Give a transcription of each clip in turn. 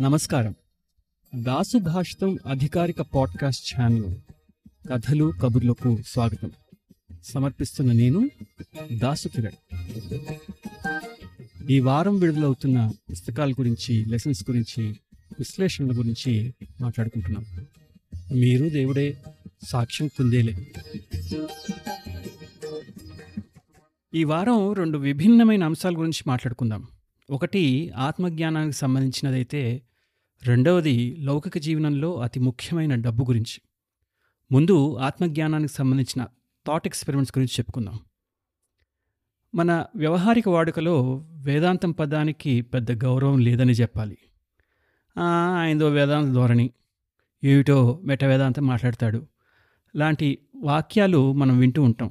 నమస్కారం. దాసు భాషితం అధికారిక podcast channel కథలు కబుర్లకు స్వాగతం. సమర్పిస్తున్న నేను దాసు కిరణ్. ఈ వారం విడుదలవుతున్న పుస్తకాల గురించి లెసన్స్ గురించి విశ్లేషణల గురించి మాట్లాడుకుంటున్నాం. మీరు దేవుడే సాక్ష్యం పొందేలే. ఈ వారం రెండు విభిన్నమైన అంశాల గురించి మాట్లాడుకుందాం. ఒకటి ఆత్మజ్ఞానానికి సంబంధించినదైతే రెండవది లౌకిక జీవనంలో అతి ముఖ్యమైన డబ్బు గురించి. ముందు ఆత్మజ్ఞానానికి సంబంధించిన థాట్ ఎక్స్పెరిమెంట్స్ గురించి చెప్పుకుందాం. మన వ్యవహారిక వాడుకలో వేదాంతం పదానికి పెద్ద గౌరవం లేదని చెప్పాలి. ఆయనదో వేదాంత ధోరణి. ఏమిటో మెట వేదాంతం మాట్లాడతాడు. లాంటి వాక్యాలు మనం వింటూ ఉంటాం.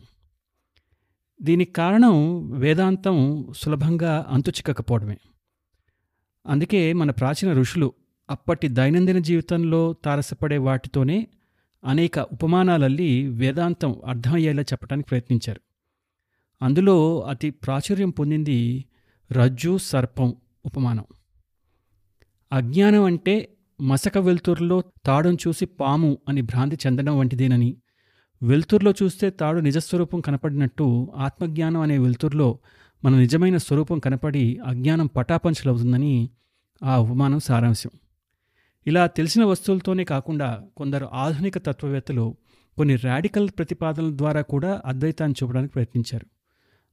దీనికి కారణం వేదాంతం సులభంగా అంతుచిక్కకపోవడమే. అందుకే మన ప్రాచీన ఋషులు అప్పటి దైనందిన జీవితంలో తారసపడే వాటితోనే అనేక ఉపమానాలల్లి వేదాంతం అర్థమయ్యేలా చెప్పడానికి ప్రయత్నించారు. అందులో అతి ప్రాచుర్యం పొందింది రజ్జు సర్పం ఉపమానం. అజ్ఞానం అంటే మసక వెలుతురులో తాడును చూసి పాము అని భ్రాంతి చెందడం వంటిదేనని వెలుతురులో చూస్తే తాడు నిజస్వరూపం కనపడినట్టు ఆత్మజ్ఞానం అనే వెలుతురులో మన నిజమైన స్వరూపం కనపడి అజ్ఞానం పటాపంచలవుతుందని ఆ ఉపమానం సారాంశం. ఇలా తెలిసిన వస్తువులతోనే కాకుండా కొందరు ఆధునిక తత్వవేత్తలు కొన్ని రాడికల్ ప్రతిపాదనల ద్వారా కూడా అద్వైతాన్ని చూపడానికి ప్రయత్నించారు.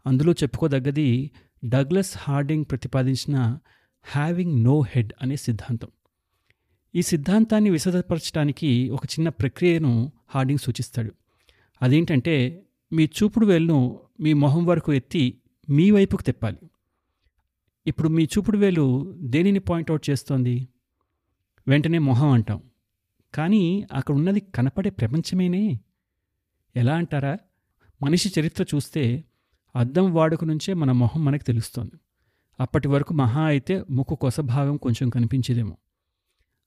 అందులో చెప్పుకోదగ్గది డగ్లస్ హార్డింగ్ ప్రతిపాదించిన హ్యావింగ్ నో హెడ్ అనే సిద్ధాంతం. ఈ సిద్ధాంతాన్ని విశదపరచడానికి ఒక చిన్న ప్రక్రియను హార్డింగ్ సూచిస్తాడు. అదేంటంటే మీ చూపుడు వేలును మీ మొహం వరకు ఎత్తి మీ వైపుకు తిప్పాలి. ఇప్పుడు మీ చూపుడు వేలు దేనిని పాయింట్అవుట్ చేస్తోంది? వెంటనే మొహం అంటాం. కానీ అక్కడ ఉన్నది కనపడే ప్రపంచమేనే? ఎలా అంటారా? మనిషి చరిత్ర చూస్తే అద్దం వాడుక నుంచే మన మొహం మనకు తెలుస్తోంది. అప్పటి వరకు మహా అయితే ముక్కు కొస భాగం కొంచెం కనిపించేదేమో.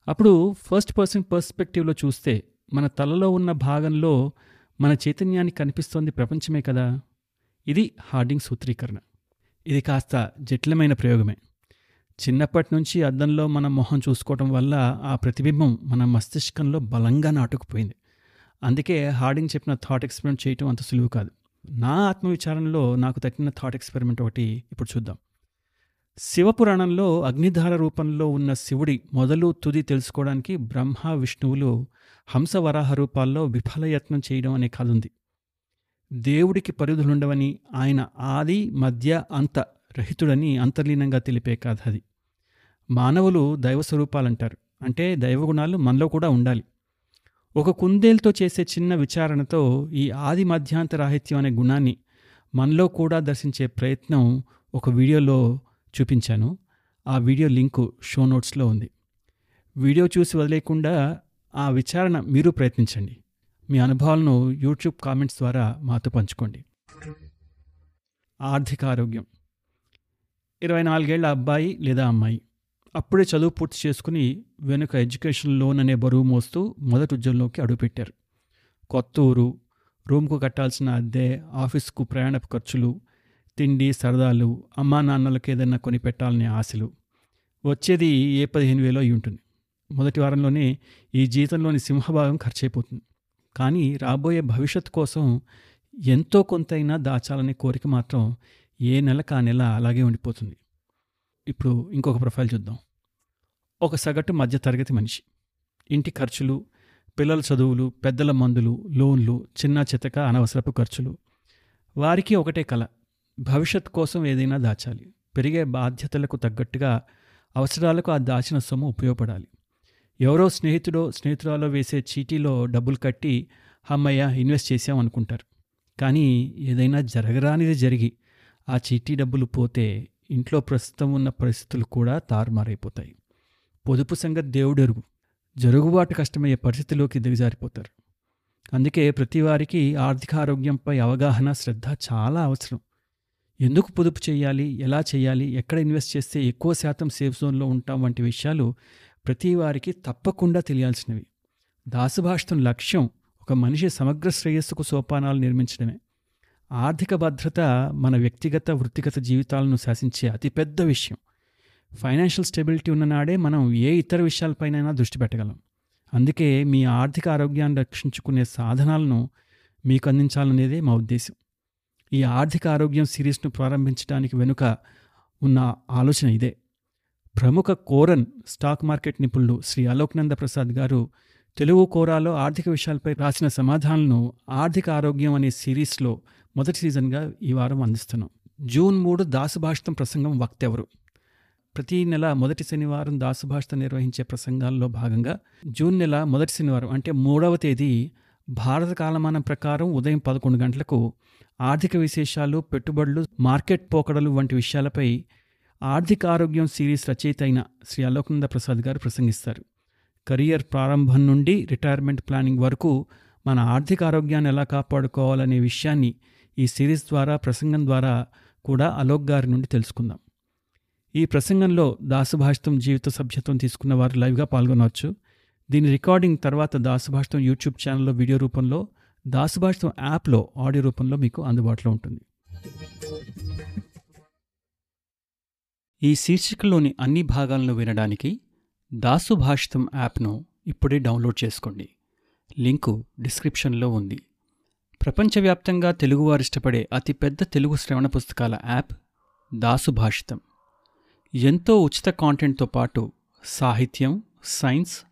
అప్పుడు ఫస్ట్ పర్సన్ పర్స్పెక్టివ్లో చూస్తే మన తలలో ఉన్న భాగంలో మన చైతన్యానికి కనిపిస్తోంది ప్రపంచమే కదా? ఇది హార్డింగ్ సూత్రీకరణ. ఇది కాస్త జటిలమైన ప్రయోగమే. చిన్నప్పటి నుంచి అద్దంలో మన మొహం చూసుకోవటం వల్ల ఆ ప్రతిబింబం మన మస్తిష్కంలో బలంగా నాటుకుపోయింది. అందుకే హార్డింగ్ చెప్పిన థాట్ ఎక్స్పెరిమెంట్ చేయటం అంత సులువు కాదు. నా ఆత్మవిచారణలో నాకు తట్టిన థాట్ ఎక్స్పెరిమెంట్ ఒకటి ఇప్పుడు చూద్దాం. శివపురాణంలో అగ్నిధార రూపంలో ఉన్న శివుడి మొదలు తుది తెలుసుకోవడానికి బ్రహ్మ విష్ణువులు హంసవరాహ రూపాల్లో విఫలయత్నం చేయడం అనే కథ ఉంది. దేవుడికి పరిధులుండవని ఆయన ఆది మధ్య అంత రహితుడని అంతర్లీనంగా తెలిపే కథ అది. మానవులు దైవస్వరూపాలంటారు అంటే దైవగుణాలు మనలో కూడా ఉండాలి. ఒక కుందేలుతో చేసే చిన్న విచారణతో ఈ ఆది మధ్యాంతరాహిత్యం అనే గుణాన్ని మనలో కూడా దర్శించే ప్రయత్నం ఒక వీడియోలో చూపించాను. ఆ వీడియో లింకు షో నోట్స్లో ఉంది. వీడియో చూసి వదిలేకుండా ఆ విచారణ మీరు ప్రయత్నించండి. మీ అనుభవాలను యూట్యూబ్ కామెంట్స్ ద్వారా మాతో పంచుకోండి. ఆర్థిక ఆరోగ్యం. ఇరవై నాలుగేళ్ళ అబ్బాయి లేదా అమ్మాయి. అప్పుడే చదువు పూర్తి చేసుకుని వెనుక ఎడ్యుకేషన్ లోన్ అనే బరువు మోస్తూ మొదటి ఉద్యోగంలోకి అడుగుపెట్టారు. కొత్త ఊరు రూమ్కు కట్టాల్సిన అద్దె ఆఫీస్కు ప్రయాణపు ఖర్చులు తిండి సరదాలు అమ్మా నాన్నలకు ఏదైనా కొని పెట్టాలనే ఆశలు. వచ్చేది ఏ పదిహేను వేలో అయి ఉంటుంది. మొదటి వారంలోనే ఈ జీతంలోని సింహభాగం ఖర్చయిపోతుంది కానీ రాబోయే భవిష్యత్ కోసం ఎంతో కొంతైనా దాచాలనే కోరిక మాత్రం ఏ నెలకు ఆ నెల అలాగే ఉండిపోతుంది. ఇప్పుడు ఇంకొక ప్రొఫైల్ చూద్దాం. ఒక సగటు మధ్యతరగతి మనిషి. ఇంటి ఖర్చులు పిల్లల చదువులు పెద్దల మందులు లోన్లు చిన్న చితక అనవసరపు ఖర్చులు. వారికి ఒకటే కల. భవిష్యత్ కోసం ఏదైనా దాచాలి. పెరిగే బాధ్యతలకు తగ్గట్టుగా అవసరాలకు ఆ దాచిన సొమ్ము ఉపయోగపడాలి. ఎవరో స్నేహితుడో స్నేహితురాలో వేసే చీటీలో డబ్బులు కట్టి అమ్మయ్య ఇన్వెస్ట్ చేసాం అనుకుంటారు. కానీ ఏదైనా జరగరానిది జరిగి ఆ చీటీ డబ్బులు పోతే ఇంట్లో ప్రస్తుతం ఉన్న పరిస్థితులు కూడా తారుమారైపోతాయి. పొదుపు సంగతి దేవుడెరుగు. జరుగుబాటు కష్టమయ్యే పరిస్థితిలోకి దిగజారిపోతారు. అందుకే ప్రతి వారికి ఆర్థిక ఆరోగ్యంపై అవగాహన శ్రద్ధ చాలా అవసరం. ఎందుకు పొదుపు చేయాలి? ఎలా చేయాలి? ఎక్కడ ఇన్వెస్ట్ చేస్తే ఎక్కువ శాతం సేఫ్ జోన్లో ఉంటాం? వంటి విషయాలు ప్రతి వారికి తప్పకుండా తెలియాల్సినవి. దాసుభాషితం లక్ష్యం ఒక మనిషి సమగ్ర శ్రేయస్సుకు సోపానాలు నిర్మించడమే. ఆర్థిక భద్రత మన వ్యక్తిగత వృత్తిగత జీవితాలను శాసించే అతిపెద్ద విషయం. ఫైనాన్షియల్ స్టెబిలిటీ ఉన్ననాడే మనం ఏ ఇతర విషయాలపైనైనా దృష్టి పెట్టగలం. అందుకే మీ ఆర్థిక ఆరోగ్యాన్ని రక్షించుకునే సాధనాలను మీకు అందించాలనేదే మా ఉద్దేశం. ఈ ఆర్థిక ఆరోగ్యం సిరీస్ను ప్రారంభించడానికి వెనుక ఉన్న ఆలోచన ఇదే. ప్రముఖ కోరన్ స్టాక్ మార్కెట్ నిపుణులు శ్రీ అలోక్నంద ప్రసాద్ గారు తెలుగు కోరాలో ఆర్థిక విషయాలపై రాసిన సమాధానాలను ఆర్థిక ఆరోగ్యం అనే సిరీస్లో మొదటి సీజన్గా ఈ వారం అందిస్తున్నాం. జూన్ మూడు దాసభాషితం ప్రసంగం వక్తెవరు? ప్రతి నెల మొదటి శనివారం దాసభాషత నిర్వహించే ప్రసంగాల్లో భాగంగా జూన్ నెల మొదటి శనివారం అంటే మూడవ తేదీ భారత కాలమానం ప్రకారం ఉదయం పదకొండు గంటలకు ఆర్థిక విశేషాలు పెట్టుబడులు మార్కెట్ పోకడలు వంటి విషయాలపై ఆర్థిక ఆరోగ్యం సిరీస్ రచయిత అయిన శ్రీ అలోకనంద ప్రసాద్ గారు ప్రసంగిస్తారు. కెరియర్ ప్రారంభం నుండి రిటైర్మెంట్ ప్లానింగ్ వరకు మన ఆర్థిక ఆరోగ్యాన్ని ఎలా కాపాడుకోవాలనే విషయాన్ని ఈ సిరీస్ ద్వారా ప్రసంగం ద్వారా కూడా అలోక్ గారి నుండి తెలుసుకుందాం. ఈ ప్రసంగంలో దాసభాషితం జీవిత సభ్యత్వం తీసుకున్న వారు లైవ్గా పాల్గొనవచ్చు. దీని రికార్డింగ్ తర్వాత దాసుభాషితం యూట్యూబ్ ఛానల్లో వీడియో రూపంలో దాసుభాషితం యాప్లో ఆడియో రూపంలో మీకు అందుబాటులో ఉంటుంది. ఈ శీర్షికలోని అన్ని భాగాలను వినడానికి దాసుభాషితం యాప్ను ఇప్పుడే డౌన్లోడ్ చేసుకోండి. లింకు డిస్క్రిప్షన్లో ఉంది. ప్రపంచవ్యాప్తంగా తెలుగువారు ఇష్టపడే అతిపెద్ద తెలుగు శ్రవణ పుస్తకాల యాప్ దాసుభాషితం. ఎంతో ఉచిత కాంటెంట్తో పాటు సాహిత్యం సైన్స్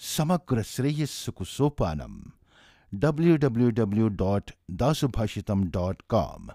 समग्र श्रेयस्सुको Sopanam W W W dot Dasubhashitam dot com